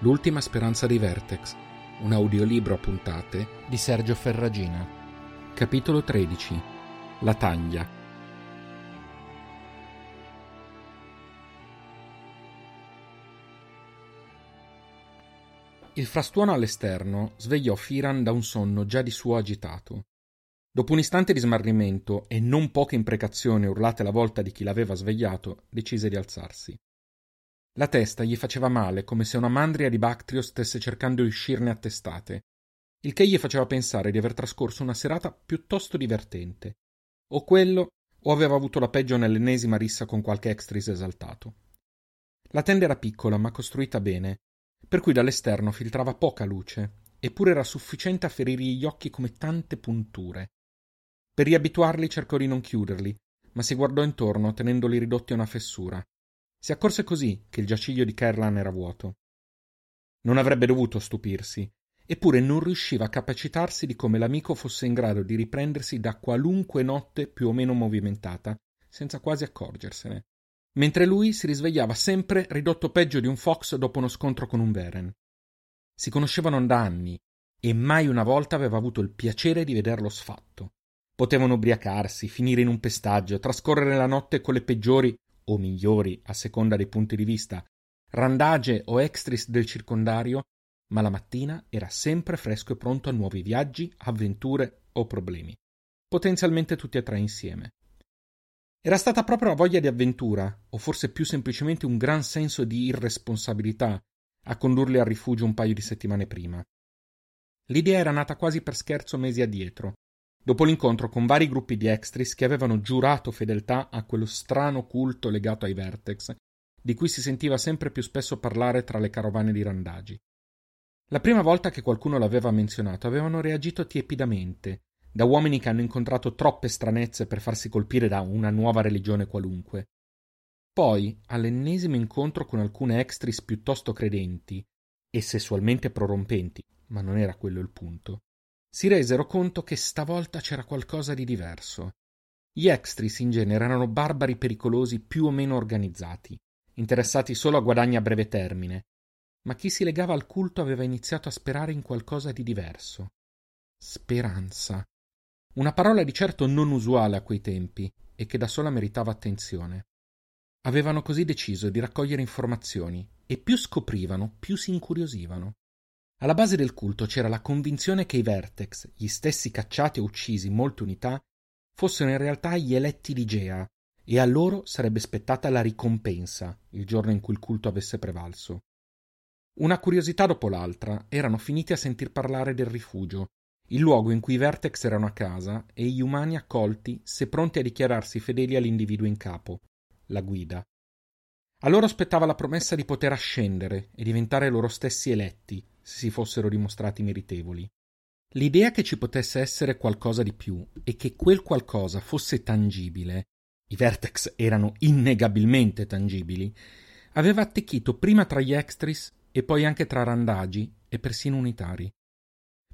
L'ultima speranza dei Vertex, un audiolibro a puntate di Sergio Ferragina. Capitolo 13. La taglia. Il frastuono all'esterno svegliò Firan da un sonno già di suo agitato. Dopo un istante di smarrimento e non poche imprecazioni urlate alla volta di chi l'aveva svegliato, decise di alzarsi. La testa gli faceva male, come se una mandria di Bactrio stesse cercando di uscirne a testate, il che gli faceva pensare di aver trascorso una serata piuttosto divertente. O quello, o aveva avuto la peggio nell'ennesima rissa con qualche extris esaltato. La tenda era piccola, ma costruita bene, per cui dall'esterno filtrava poca luce, eppure era sufficiente a ferirgli gli occhi come tante punture. Per riabituarli cercò di non chiuderli, ma si guardò intorno tenendoli ridotti a una fessura. Si accorse così che il giaciglio di Kerlan era vuoto. Non avrebbe dovuto stupirsi, eppure non riusciva a capacitarsi di come l'amico fosse in grado di riprendersi da qualunque notte più o meno movimentata, senza quasi accorgersene. Mentre lui si risvegliava sempre ridotto peggio di un fox dopo uno scontro con un veren. Si conoscevano da anni, e mai una volta aveva avuto il piacere di vederlo sfatto. Potevano ubriacarsi, finire in un pestaggio, trascorrere la notte con le peggiori o migliori a seconda dei punti di vista, randage o extris del circondario, ma la mattina era sempre fresco e pronto a nuovi viaggi, avventure o problemi, potenzialmente tutti e tre insieme. Era stata proprio la voglia di avventura, o forse più semplicemente un gran senso di irresponsabilità, a condurli al rifugio un paio di settimane prima. L'idea era nata quasi per scherzo mesi addietro, dopo l'incontro con vari gruppi di extris che avevano giurato fedeltà a quello strano culto legato ai Vertex, di cui si sentiva sempre più spesso parlare tra le carovane di randagi. La prima volta che qualcuno l'aveva menzionato avevano reagito tiepidamente, da uomini che hanno incontrato troppe stranezze per farsi colpire da una nuova religione qualunque. Poi, all'ennesimo incontro con alcune extris piuttosto credenti e sessualmente prorompenti, ma non era quello il punto, si resero conto che stavolta c'era qualcosa di diverso. Gli extris in genere erano barbari pericolosi più o meno organizzati, interessati solo a guadagni a breve termine, ma chi si legava al culto aveva iniziato a sperare in qualcosa di diverso. Speranza. Una parola di certo non usuale a quei tempi e che da sola meritava attenzione. Avevano così deciso di raccogliere informazioni e più scoprivano, più si incuriosivano. Alla base del culto c'era la convinzione che i Vertex, gli stessi cacciati e uccisi in molte unità, fossero in realtà gli eletti di Gea, e a loro sarebbe spettata la ricompensa il giorno in cui il culto avesse prevalso. Una curiosità dopo l'altra erano finiti a sentir parlare del rifugio, il luogo in cui i Vertex erano a casa e gli umani accolti se pronti a dichiararsi fedeli all'individuo in capo, la guida. A loro aspettava la promessa di poter ascendere e diventare loro stessi eletti, se si fossero dimostrati meritevoli. L'idea che ci potesse essere qualcosa di più e che quel qualcosa fosse tangibile, i vertex erano innegabilmente tangibili, aveva attecchito prima tra gli extris e poi anche tra randagi e persino unitari.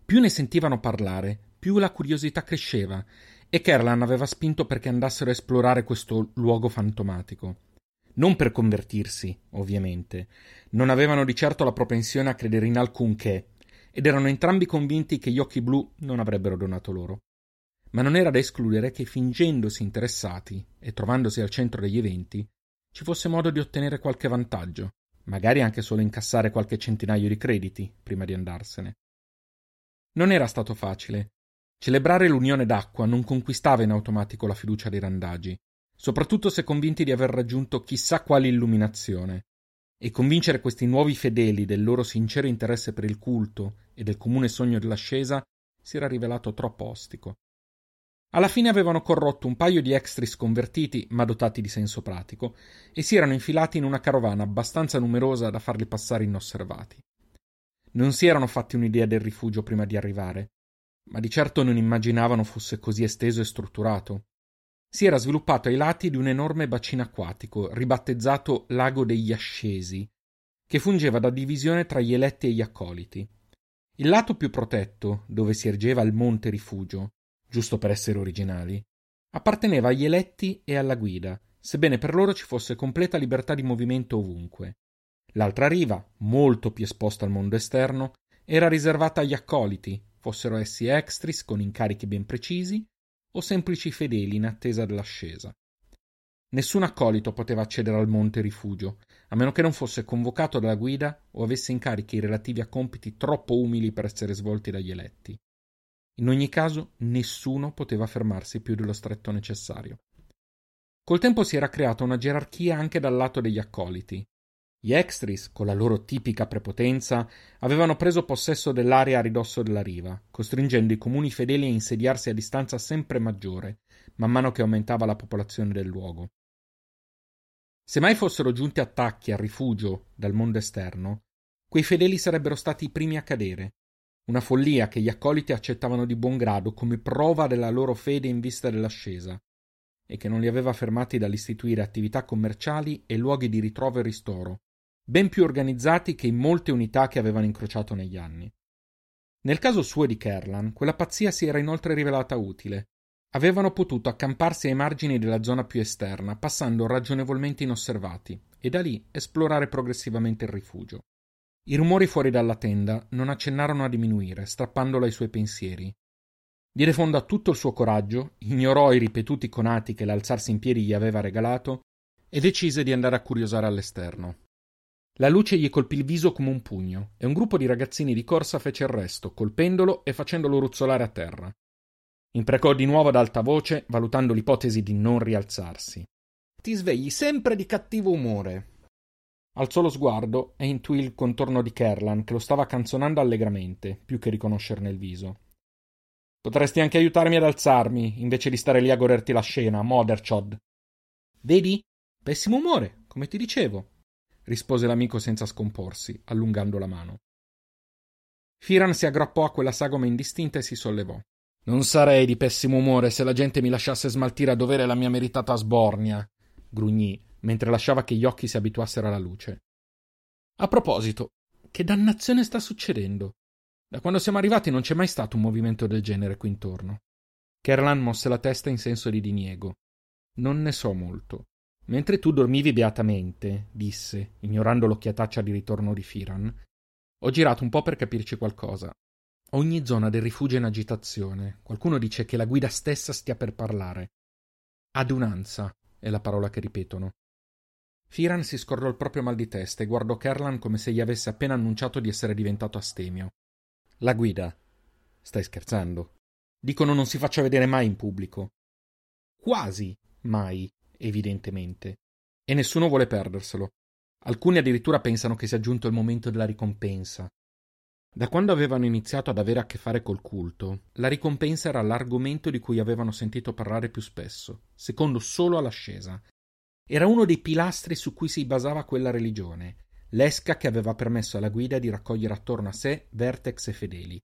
Più ne sentivano parlare, più la curiosità cresceva e Kerlan aveva spinto perché andassero a esplorare questo luogo fantomatico non per convertirsi, ovviamente. Non avevano di certo la propensione a credere in alcunché, ed erano entrambi convinti che gli occhi blu non avrebbero donato loro. Ma non era da escludere che fingendosi interessati e trovandosi al centro degli eventi, ci fosse modo di ottenere qualche vantaggio, magari anche solo incassare qualche centinaio di crediti prima di andarsene. Non era stato facile. Celebrare l'unione d'acqua non conquistava in automatico la fiducia dei randagi, soprattutto se convinti di aver raggiunto chissà quale illuminazione, e convincere questi nuovi fedeli del loro sincero interesse per il culto e del comune sogno dell'ascesa si era rivelato troppo ostico. Alla fine avevano corrotto un paio di extris convertiti, ma dotati di senso pratico, e si erano infilati in una carovana abbastanza numerosa da farli passare inosservati. Non si erano fatti un'idea del rifugio prima di arrivare, ma di certo non immaginavano fosse così esteso e strutturato, si era sviluppato ai lati di un enorme bacino acquatico, ribattezzato Lago degli Ascesi, che fungeva da divisione tra gli eletti e gli accoliti. Il lato più protetto, dove si ergeva il monte rifugio, giusto per essere originali, apparteneva agli eletti e alla guida, sebbene per loro ci fosse completa libertà di movimento ovunque. L'altra riva, molto più esposta al mondo esterno, era riservata agli accoliti, fossero essi extris con incarichi ben precisi o semplici fedeli in attesa dell'ascesa. Nessun accolito poteva accedere al monte rifugio, a meno che non fosse convocato dalla guida o avesse incarichi relativi a compiti troppo umili per essere svolti dagli eletti. In ogni caso, nessuno poteva fermarsi più dello stretto necessario. Col tempo si era creata una gerarchia anche dal lato degli accoliti. Gli extris, con la loro tipica prepotenza, avevano preso possesso dell'area a ridosso della riva, costringendo i comuni fedeli a insediarsi a distanza sempre maggiore, man mano che aumentava la popolazione del luogo. Se mai fossero giunti attacchi al rifugio dal mondo esterno, quei fedeli sarebbero stati i primi a cadere. Una follia che gli accoliti accettavano di buon grado come prova della loro fede in vista dell'ascesa, e che non li aveva fermati dall'istituire attività commerciali e luoghi di ritrovo e ristoro, ben più organizzati che in molte unità che avevano incrociato negli anni. Nel caso suo di Kerlan, quella pazzia si era inoltre rivelata utile, Avevano potuto accamparsi ai margini della zona più esterna, passando ragionevolmente inosservati, e da lì esplorare progressivamente il rifugio. I rumori fuori dalla tenda non accennarono a diminuire, strappandolo ai suoi pensieri. Diede fondo a tutto il suo coraggio, ignorò i ripetuti conati che l'alzarsi in piedi gli aveva regalato e decise di andare a curiosare all'esterno. La luce gli colpì il viso come un pugno e un gruppo di ragazzini di corsa fece il resto, colpendolo e facendolo ruzzolare a terra. Imprecò di nuovo ad alta voce, valutando l'ipotesi di non rialzarsi. Ti svegli sempre di cattivo umore. Alzò lo sguardo e intuì il contorno di Kerlan che lo stava canzonando allegramente, più che riconoscerne il viso. Potresti anche aiutarmi ad alzarmi, invece di stare lì a goderti la scena, Motherchod. Vedi? Pessimo umore, come ti dicevo, rispose l'amico senza scomporsi, allungando la mano. Firan si aggrappò a quella sagoma indistinta e si sollevò. Non sarei di pessimo umore se la gente mi lasciasse smaltire a dovere la mia meritata sbornia, grugnì, mentre lasciava che gli occhi si abituassero alla luce. A proposito, che dannazione sta succedendo? Da quando siamo arrivati non c'è mai stato un movimento del genere qui intorno. Kerlan mosse la testa in senso di diniego. Non ne so molto. Mentre tu dormivi beatamente, disse, ignorando l'occhiataccia di ritorno di Firan, ho girato un po' per capirci qualcosa. Ogni zona del rifugio è in agitazione. Qualcuno dice che la guida stessa stia per parlare. Adunanza è la parola che ripetono. Firan si scordò il proprio mal di testa e guardò Kerlan come se gli avesse appena annunciato di essere diventato astemio. La guida. Stai scherzando? Dicono non si faccia vedere mai in pubblico. Quasi mai, evidentemente. E nessuno vuole perderselo. Alcuni addirittura pensano che sia giunto il momento della ricompensa. Da quando avevano iniziato ad avere a che fare col culto, la ricompensa era l'argomento di cui avevano sentito parlare più spesso, secondo solo all'ascesa. Era uno dei pilastri su cui si basava quella religione, l'esca che aveva permesso alla guida di raccogliere attorno a sé vertex e fedeli.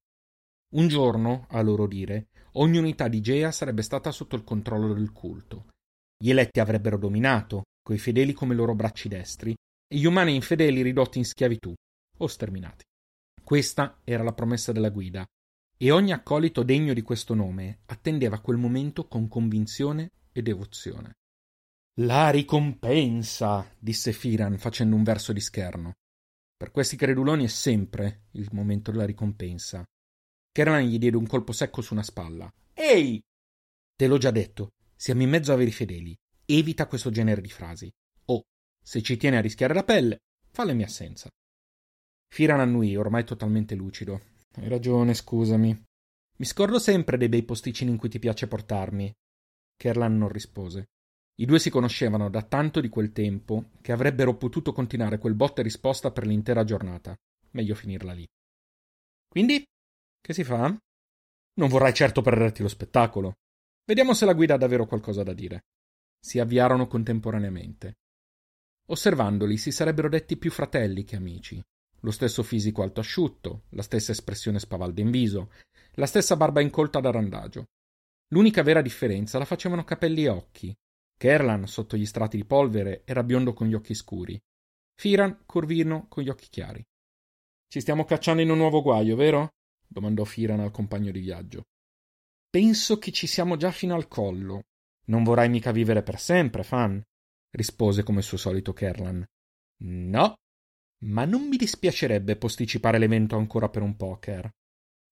Un giorno, a loro dire, ogni unità di Gea sarebbe stata sotto il controllo del culto. Gli eletti avrebbero dominato, coi fedeli come loro bracci destri, e gli umani infedeli ridotti in schiavitù o sterminati. Questa era la promessa della guida, e ogni accolito degno di questo nome attendeva quel momento con convinzione e devozione. La ricompensa, disse Firan facendo un verso di scherno. Per questi creduloni è sempre il momento della ricompensa. Kernan gli diede un colpo secco su una spalla. Ehi! Te l'ho già detto, siamo in mezzo a veri fedeli. Evita questo genere di frasi. O, se ci tieni a rischiare la pelle, falla in mia assenza. Firan annui, ormai totalmente lucido. Hai ragione, scusami. Mi scordo sempre dei bei posticini in cui ti piace portarmi. Kerlan non rispose. I due si conoscevano da tanto di quel tempo che avrebbero potuto continuare quel botta e risposta per l'intera giornata. Meglio finirla lì. Quindi? Che si fa? Non vorrai certo perderti lo spettacolo. Vediamo se la guida ha davvero qualcosa da dire. Si avviarono contemporaneamente. Osservandoli si sarebbero detti più fratelli che amici. Lo stesso fisico alto asciutto, la stessa espressione spavalda in viso, la stessa barba incolta da randagio. L'unica vera differenza la facevano capelli e occhi. Kerlan, sotto gli strati di polvere, era biondo con gli occhi scuri. Firan, curvino, con gli occhi chiari. Ci stiamo cacciando in un nuovo guaio, vero? domandò Firan al compagno di viaggio. Penso che ci siamo già fino al collo. Non vorrai mica vivere per sempre, Fan? rispose come suo solito Kerlan. No, Ma non mi dispiacerebbe posticipare l'evento ancora per un poker.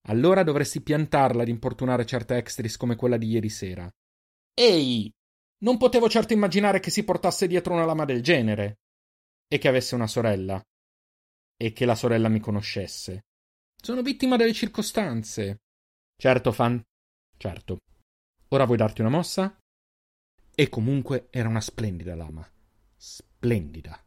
Allora dovresti piantarla di importunare certe extris come quella di ieri sera. Ehi! Non potevo certo immaginare che si portasse dietro una lama del genere. E che avesse una sorella. E che la sorella mi conoscesse. Sono vittima delle circostanze. Certo, fan. Certo. Ora vuoi darti una mossa? E comunque era una splendida lama. Splendida.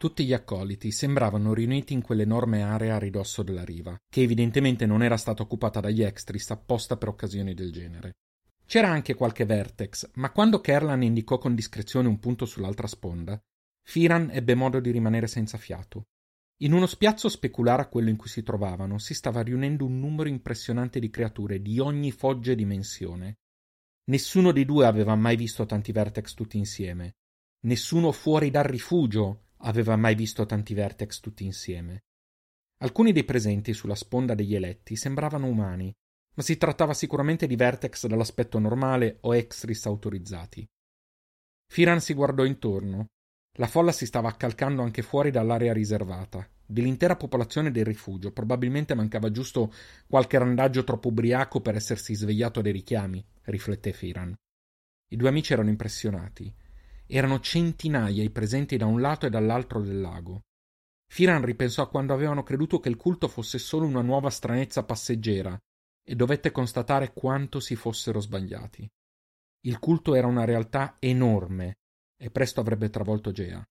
Tutti gli accoliti sembravano riuniti in quell'enorme area a ridosso della riva, che evidentemente non era stata occupata dagli extris apposta per occasioni del genere. C'era anche qualche vertex, ma quando Kerlan indicò con discrezione un punto sull'altra sponda, Firan ebbe modo di rimanere senza fiato. In uno spiazzo speculare a quello in cui si trovavano si stava riunendo un numero impressionante di creature di ogni foggia e dimensione. Nessuno dei due aveva mai visto tanti vertex tutti insieme. Nessuno fuori dal rifugio aveva mai visto tanti vertex tutti insieme. Alcuni dei presenti sulla sponda degli eletti sembravano umani, ma si trattava sicuramente di vertex dall'aspetto normale o extris autorizzati. Firan si guardò intorno. La folla si stava accalcando anche fuori dall'area riservata. Dell'intera popolazione del rifugio probabilmente mancava giusto qualche randaggio troppo ubriaco per essersi svegliato dai richiami, rifletté Firan. I due amici erano impressionati. Erano centinaia i presenti da un lato e dall'altro del lago. Firan ripensò a quando avevano creduto che il culto fosse solo una nuova stranezza passeggera e dovette constatare quanto si fossero sbagliati. Il culto era una realtà enorme e presto avrebbe travolto Gea.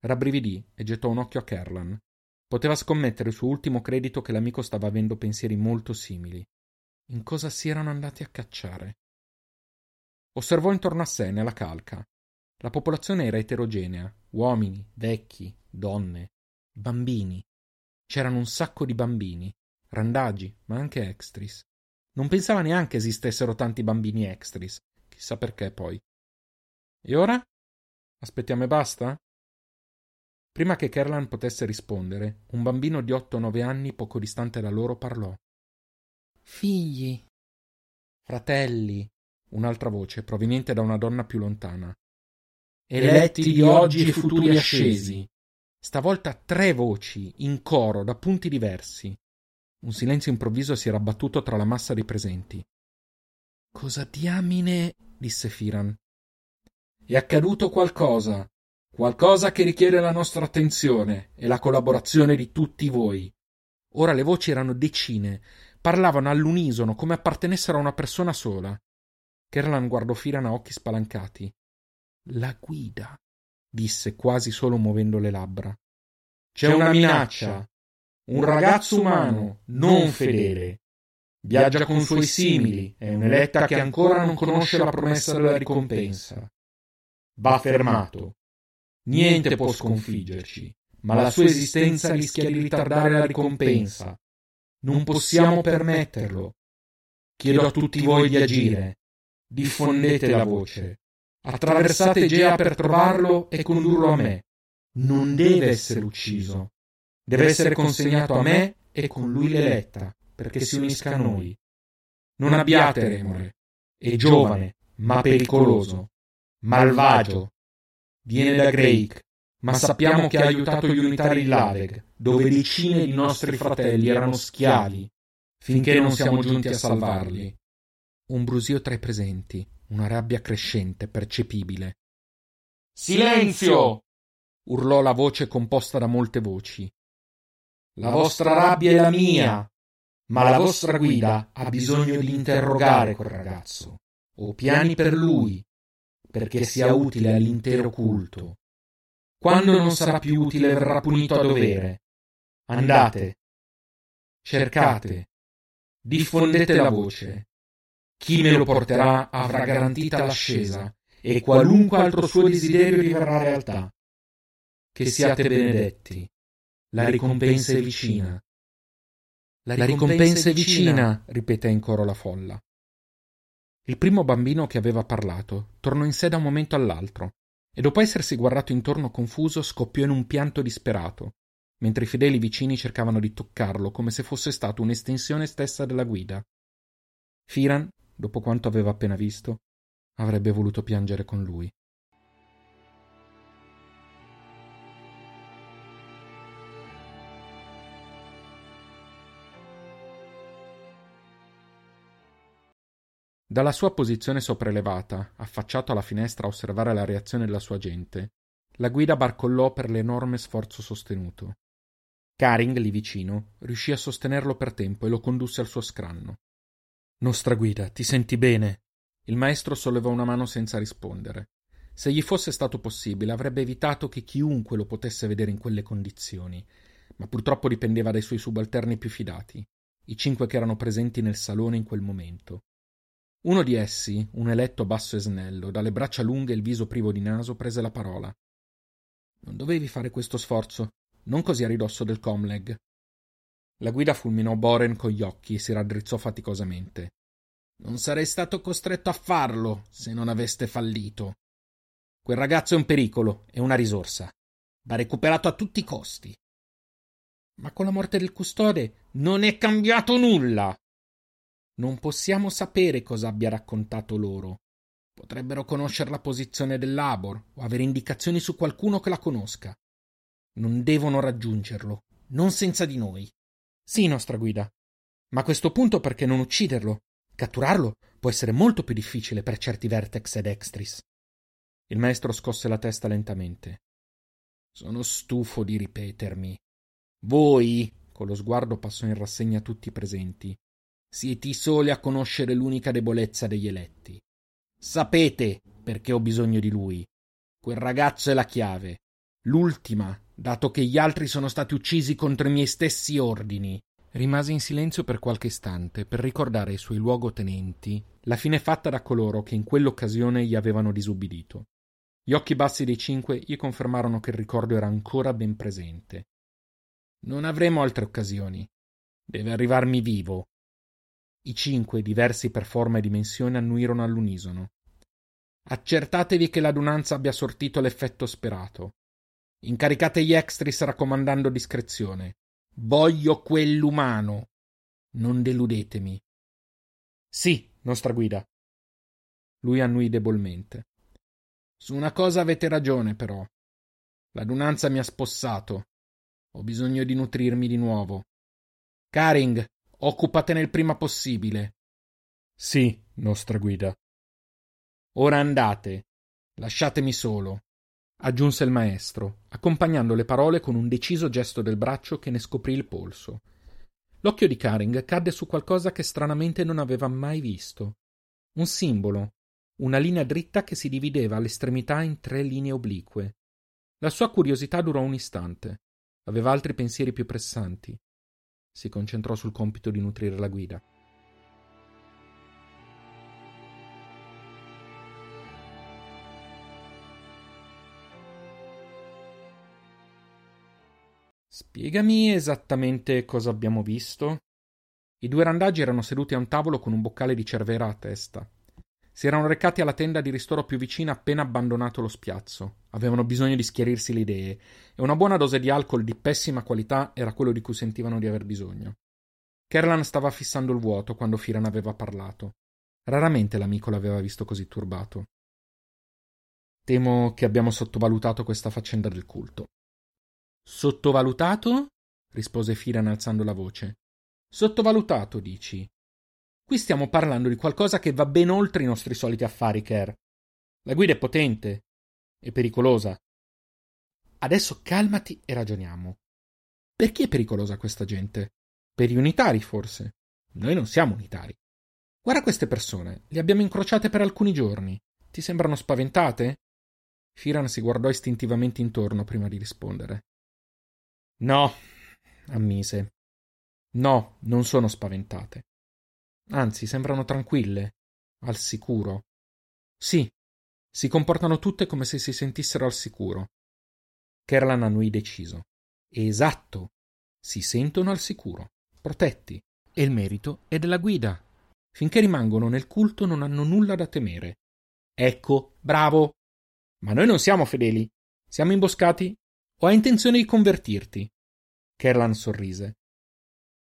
Rabbrividì e gettò un occhio a Kerlan. Poteva scommettere sul ultimo credito che l'amico stava avendo pensieri molto simili. In cosa si erano andati a cacciare? Osservò intorno a sé, nella calca, la popolazione era eterogenea, uomini, vecchi, donne, bambini. C'erano un sacco di bambini, randagi, ma anche extris. Non pensava neanche esistessero tanti bambini extris, chissà perché poi. E ora? Aspettiamo e basta? Prima che Kerlan potesse rispondere, un bambino di 8-9 anni poco distante da loro parlò. Figli. Fratelli. Un'altra voce, proveniente da una donna più lontana eletti di oggi e futuri ascesi. Stavolta tre voci, in coro, da punti diversi. Un silenzio improvviso si era abbattuto tra la massa dei presenti. Cosa diamine? disse Firan. È accaduto qualcosa, qualcosa che richiede la nostra attenzione e la collaborazione di tutti voi. Ora le voci erano decine, parlavano all'unisono come appartenessero a una persona sola. Kerlan guardò Firan a occhi spalancati. La guida, disse quasi solo muovendo le labbra. C'è una minaccia. Un ragazzo umano, non fedele. Viaggia con suoi simili, è un'eletta che ancora non conosce la promessa della ricompensa. Va fermato. Niente può sconfiggerci, ma la sua esistenza rischia di ritardare la ricompensa. Non possiamo permetterlo. Chiedo a tutti voi di agire. Diffondete la voce. Attraversate Gea per trovarlo e condurlo a me. Non deve essere ucciso. Deve essere consegnato a me e con lui l'eletta, perché si unisca a noi. Non abbiate remore. È giovane, ma pericoloso. Malvagio. Viene da Greik, ma sappiamo che ha aiutato gli unitari di Laveg, dove decine di nostri fratelli erano schiavi, finché non siamo giunti a salvarli. Un brusio tra i presenti una rabbia crescente, percepibile. Silenzio! urlò la voce composta da molte voci. La vostra rabbia è la mia, ma la vostra guida ha bisogno di interrogare quel ragazzo. Ho piani per lui, perché sia utile all'intero culto. Quando non sarà più utile verrà punito a dovere. Andate, cercate, diffondete la voce, chi me lo porterà avrà garantita l'ascesa e qualunque altro suo desiderio diverrà realtà. Che siate benedetti. La ricompensa è vicina. La ricompensa è vicina, ripeté in coro la folla. Il primo bambino che aveva parlato tornò in sé da un momento all'altro e dopo essersi guardato intorno confuso scoppiò in un pianto disperato, mentre i fedeli vicini cercavano di toccarlo come se fosse stato un'estensione stessa della guida. Firan, dopo quanto aveva appena visto, avrebbe voluto piangere con lui. Dalla sua posizione sopraelevata, affacciato alla finestra a osservare la reazione della sua gente, la guida barcollò per l'enorme sforzo sostenuto. Caring, lì vicino, riuscì a sostenerlo per tempo e lo condusse al suo scranno. Nostra guida, ti senti bene? Il maestro sollevò una mano senza rispondere. Se gli fosse stato possibile, avrebbe evitato che chiunque lo potesse vedere in quelle condizioni, ma purtroppo dipendeva dai suoi subalterni più fidati, i cinque che erano presenti nel salone in quel momento. Uno di essi, un eletto basso e snello, dalle braccia lunghe e il viso privo di naso, prese la parola. Non dovevi fare questo sforzo, non così a ridosso del Comleg. La guida fulminò Boren con gli occhi e si raddrizzò faticosamente. Non sarei stato costretto a farlo se non aveste fallito. Quel ragazzo è un pericolo e una risorsa. Va recuperato a tutti i costi. Ma con la morte del custode non è cambiato nulla. Non possiamo sapere cosa abbia raccontato loro. Potrebbero conoscere la posizione del Labor o avere indicazioni su qualcuno che la conosca. Non devono raggiungerlo, non senza di noi. Sì, nostra guida. Ma a questo punto perché non ucciderlo? Catturarlo può essere molto più difficile per certi vertex ed extris. Il maestro scosse la testa lentamente. Sono stufo di ripetermi. Voi, con lo sguardo passò in rassegna tutti i presenti, siete i soli a conoscere l'unica debolezza degli eletti. Sapete perché ho bisogno di lui. Quel ragazzo è la chiave. L'ultima, dato che gli altri sono stati uccisi contro i miei stessi ordini. Rimase in silenzio per qualche istante per ricordare ai suoi luogotenenti la fine fatta da coloro che in quell'occasione gli avevano disubbidito. Gli occhi bassi dei cinque gli confermarono che il ricordo era ancora ben presente. Non avremo altre occasioni. Deve arrivarmi vivo, i cinque, diversi per forma e dimensione, annuirono all'unisono. Accertatevi che l'adunanza abbia sortito l'effetto sperato. Incaricate gli extris raccomandando discrezione. Voglio quell'umano. Non deludetemi. Sì, nostra guida. Lui annui debolmente. Su una cosa avete ragione, però. L'adunanza mi ha spossato. Ho bisogno di nutrirmi di nuovo. Caring, Occupatene il prima possibile. Sì, nostra guida. Ora andate. Lasciatemi solo, aggiunse il maestro, accompagnando le parole con un deciso gesto del braccio che ne scoprì il polso. L'occhio di Caring cadde su qualcosa che stranamente non aveva mai visto. Un simbolo, una linea dritta che si divideva all'estremità in tre linee oblique. La sua curiosità durò un istante. Aveva altri pensieri più pressanti si concentrò sul compito di nutrire la guida. Spiegami esattamente cosa abbiamo visto. I due randaggi erano seduti a un tavolo con un boccale di cervera a testa. Si erano recati alla tenda di ristoro più vicina appena abbandonato lo spiazzo. Avevano bisogno di schiarirsi le idee, e una buona dose di alcol di pessima qualità era quello di cui sentivano di aver bisogno. Kerlan stava fissando il vuoto quando Firan aveva parlato. Raramente l'amico l'aveva visto così turbato. Temo che abbiamo sottovalutato questa faccenda del culto. Sottovalutato? rispose Firan alzando la voce. Sottovalutato, dici? Qui stiamo parlando di qualcosa che va ben oltre i nostri soliti affari, Kerr. La guida è potente e pericolosa. Adesso calmati e ragioniamo. Perché è pericolosa questa gente? Per gli unitari, forse? Noi non siamo unitari. Guarda queste persone, le abbiamo incrociate per alcuni giorni. Ti sembrano spaventate? Firan si guardò istintivamente intorno prima di rispondere. No, ammise. No, non sono spaventate. Anzi, sembrano tranquille, al sicuro. Sì, si comportano tutte come se si sentissero al sicuro. Kerlan annui deciso. Esatto, si sentono al sicuro, protetti, e il merito è della guida. Finché rimangono nel culto non hanno nulla da temere. Ecco, bravo. Ma noi non siamo fedeli. Siamo imboscati o hai intenzione di convertirti? Kerlan sorrise.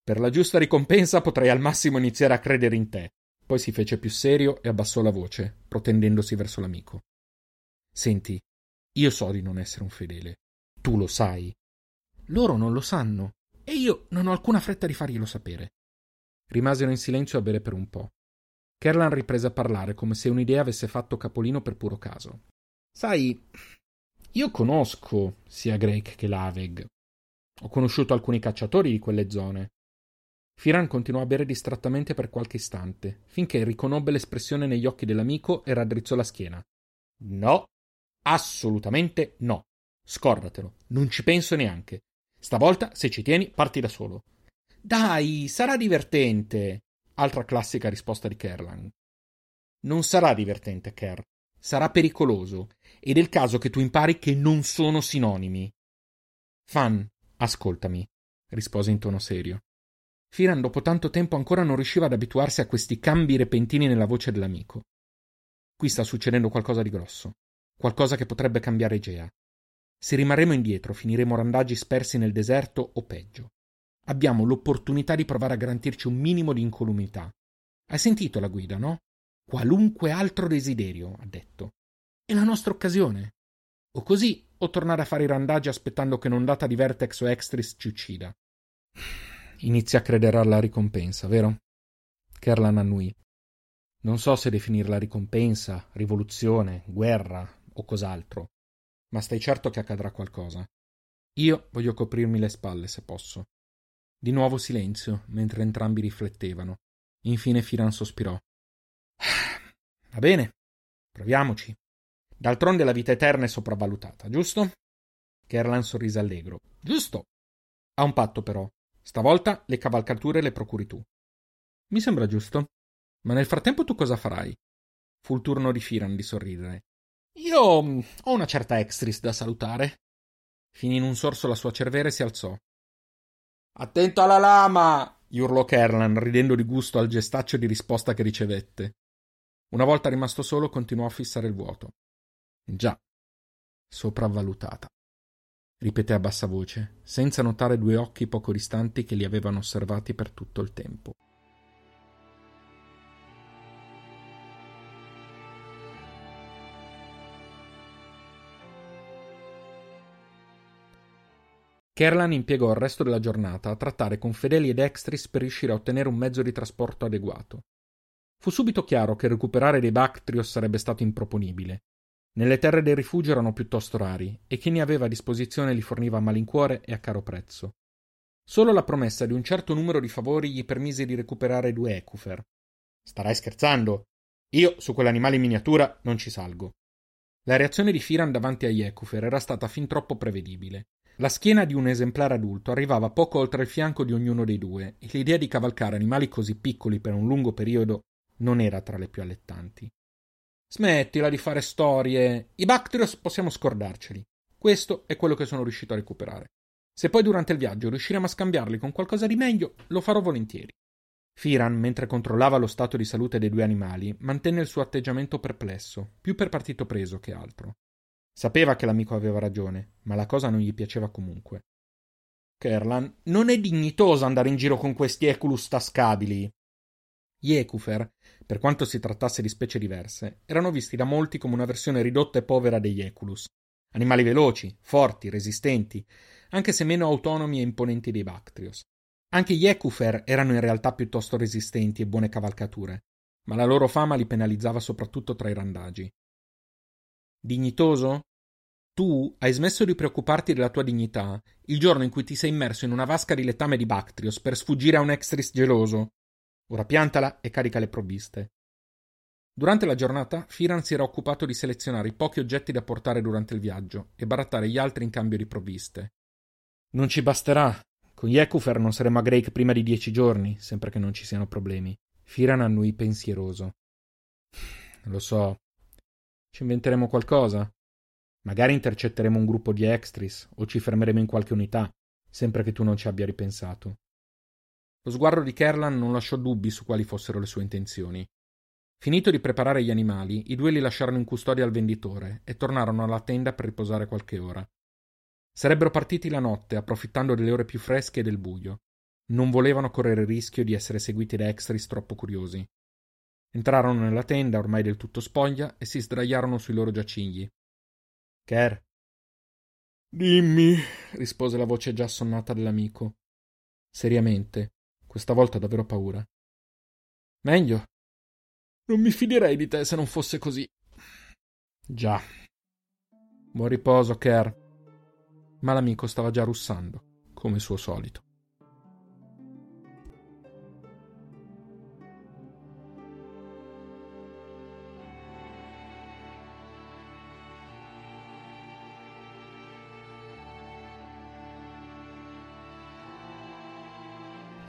Per la giusta ricompensa potrei al massimo iniziare a credere in te. Poi si fece più serio e abbassò la voce, protendendosi verso l'amico. Senti, io so di non essere un fedele. Tu lo sai. Loro non lo sanno, e io non ho alcuna fretta di farglielo sapere. Rimasero in silenzio a bere per un po'. Kerlan riprese a parlare come se un'idea avesse fatto capolino per puro caso. Sai, io conosco sia Drake che Laveg. Ho conosciuto alcuni cacciatori di quelle zone. Firan continuò a bere distrattamente per qualche istante, finché riconobbe l'espressione negli occhi dell'amico e raddrizzò la schiena. No, assolutamente no. Scordatelo, non ci penso neanche. Stavolta, se ci tieni, parti da solo. Dai, sarà divertente. Altra classica risposta di Kerlan. Non sarà divertente, Ker. Sarà pericoloso. Ed è il caso che tu impari che non sono sinonimi. Fan, ascoltami, rispose in tono serio. Firan dopo tanto tempo ancora non riusciva ad abituarsi a questi cambi repentini nella voce dell'amico. Qui sta succedendo qualcosa di grosso, qualcosa che potrebbe cambiare Gea. Se rimarremo indietro, finiremo randaggi spersi nel deserto o peggio abbiamo l'opportunità di provare a garantirci un minimo di incolumità. Hai sentito la guida, no? Qualunque altro desiderio, ha detto. È la nostra occasione. O così, o tornare a fare i randaggi aspettando che un'ondata di Vertex o Extris ci uccida. Inizia a credere alla ricompensa, vero? Kerlan annui. Non so se definirla ricompensa, rivoluzione, guerra o cos'altro, ma stai certo che accadrà qualcosa. Io voglio coprirmi le spalle se posso. Di nuovo silenzio, mentre entrambi riflettevano. Infine Firan sospirò. Va bene, proviamoci. D'altronde la vita eterna è sopravvalutata, giusto? Kerlan sorrise allegro. Giusto. Ha un patto, però. Stavolta le cavalcature le procuri tu. Mi sembra giusto. Ma nel frattempo tu cosa farai? Fu il turno di Firan di sorridere. Io mm, ho una certa extris da salutare. Finì in un sorso la sua cervera e si alzò. Attento alla lama! gli urlò Kerlan, ridendo di gusto al gestaccio di risposta che ricevette. Una volta rimasto solo, continuò a fissare il vuoto. Già, sopravvalutata. Ripeté a bassa voce, senza notare due occhi poco distanti che li avevano osservati per tutto il tempo. Kerlan impiegò il resto della giornata a trattare con Fedeli ed Extris per riuscire a ottenere un mezzo di trasporto adeguato. Fu subito chiaro che recuperare dei Bactrios sarebbe stato improponibile. Nelle terre del rifugio erano piuttosto rari e chi ne aveva a disposizione li forniva a malincuore e a caro prezzo. Solo la promessa di un certo numero di favori gli permise di recuperare due Ecufer. Starai scherzando? Io su quell'animale in miniatura non ci salgo. La reazione di Firan davanti agli Ecufer era stata fin troppo prevedibile. La schiena di un esemplare adulto arrivava poco oltre il fianco di ognuno dei due e l'idea di cavalcare animali così piccoli per un lungo periodo non era tra le più allettanti. Smettila di fare storie. I Bactrios possiamo scordarceli. Questo è quello che sono riuscito a recuperare. Se poi durante il viaggio riusciremo a scambiarli con qualcosa di meglio, lo farò volentieri. Firan, mentre controllava lo stato di salute dei due animali, mantenne il suo atteggiamento perplesso, più per partito preso che altro. Sapeva che l'amico aveva ragione, ma la cosa non gli piaceva comunque. Kerlan, non è dignitoso andare in giro con questi Eculus tascabili. Gli Ecufer, per quanto si trattasse di specie diverse, erano visti da molti come una versione ridotta e povera degli Eculus. Animali veloci, forti, resistenti, anche se meno autonomi e imponenti dei Bactrios. Anche gli Ecufer erano in realtà piuttosto resistenti e buone cavalcature, ma la loro fama li penalizzava soprattutto tra i randagi. Dignitoso? Tu hai smesso di preoccuparti della tua dignità il giorno in cui ti sei immerso in una vasca di letame di Bactrios per sfuggire a un extris geloso. Ora piantala e carica le provviste. Durante la giornata, Firan si era occupato di selezionare i pochi oggetti da portare durante il viaggio e barattare gli altri in cambio di provviste. Non ci basterà. Con Yekufer non saremo a Drake prima di dieci giorni, sempre che non ci siano problemi. Firan annui pensieroso. Lo so, ci inventeremo qualcosa? Magari intercetteremo un gruppo di extris o ci fermeremo in qualche unità, sempre che tu non ci abbia ripensato. Lo sguardo di Kerlan non lasciò dubbi su quali fossero le sue intenzioni. Finito di preparare gli animali, i due li lasciarono in custodia al venditore e tornarono alla tenda per riposare qualche ora. Sarebbero partiti la notte, approfittando delle ore più fresche e del buio. Non volevano correre il rischio di essere seguiti da extris troppo curiosi. Entrarono nella tenda, ormai del tutto spoglia, e si sdraiarono sui loro giacigli. Ker. Dimmi, rispose la voce già assonnata dell'amico. Seriamente, questa volta davvero paura. Meglio. Non mi fiderei di te se non fosse così. Già. Buon riposo, Ker. Ma l'amico stava già russando, come suo solito.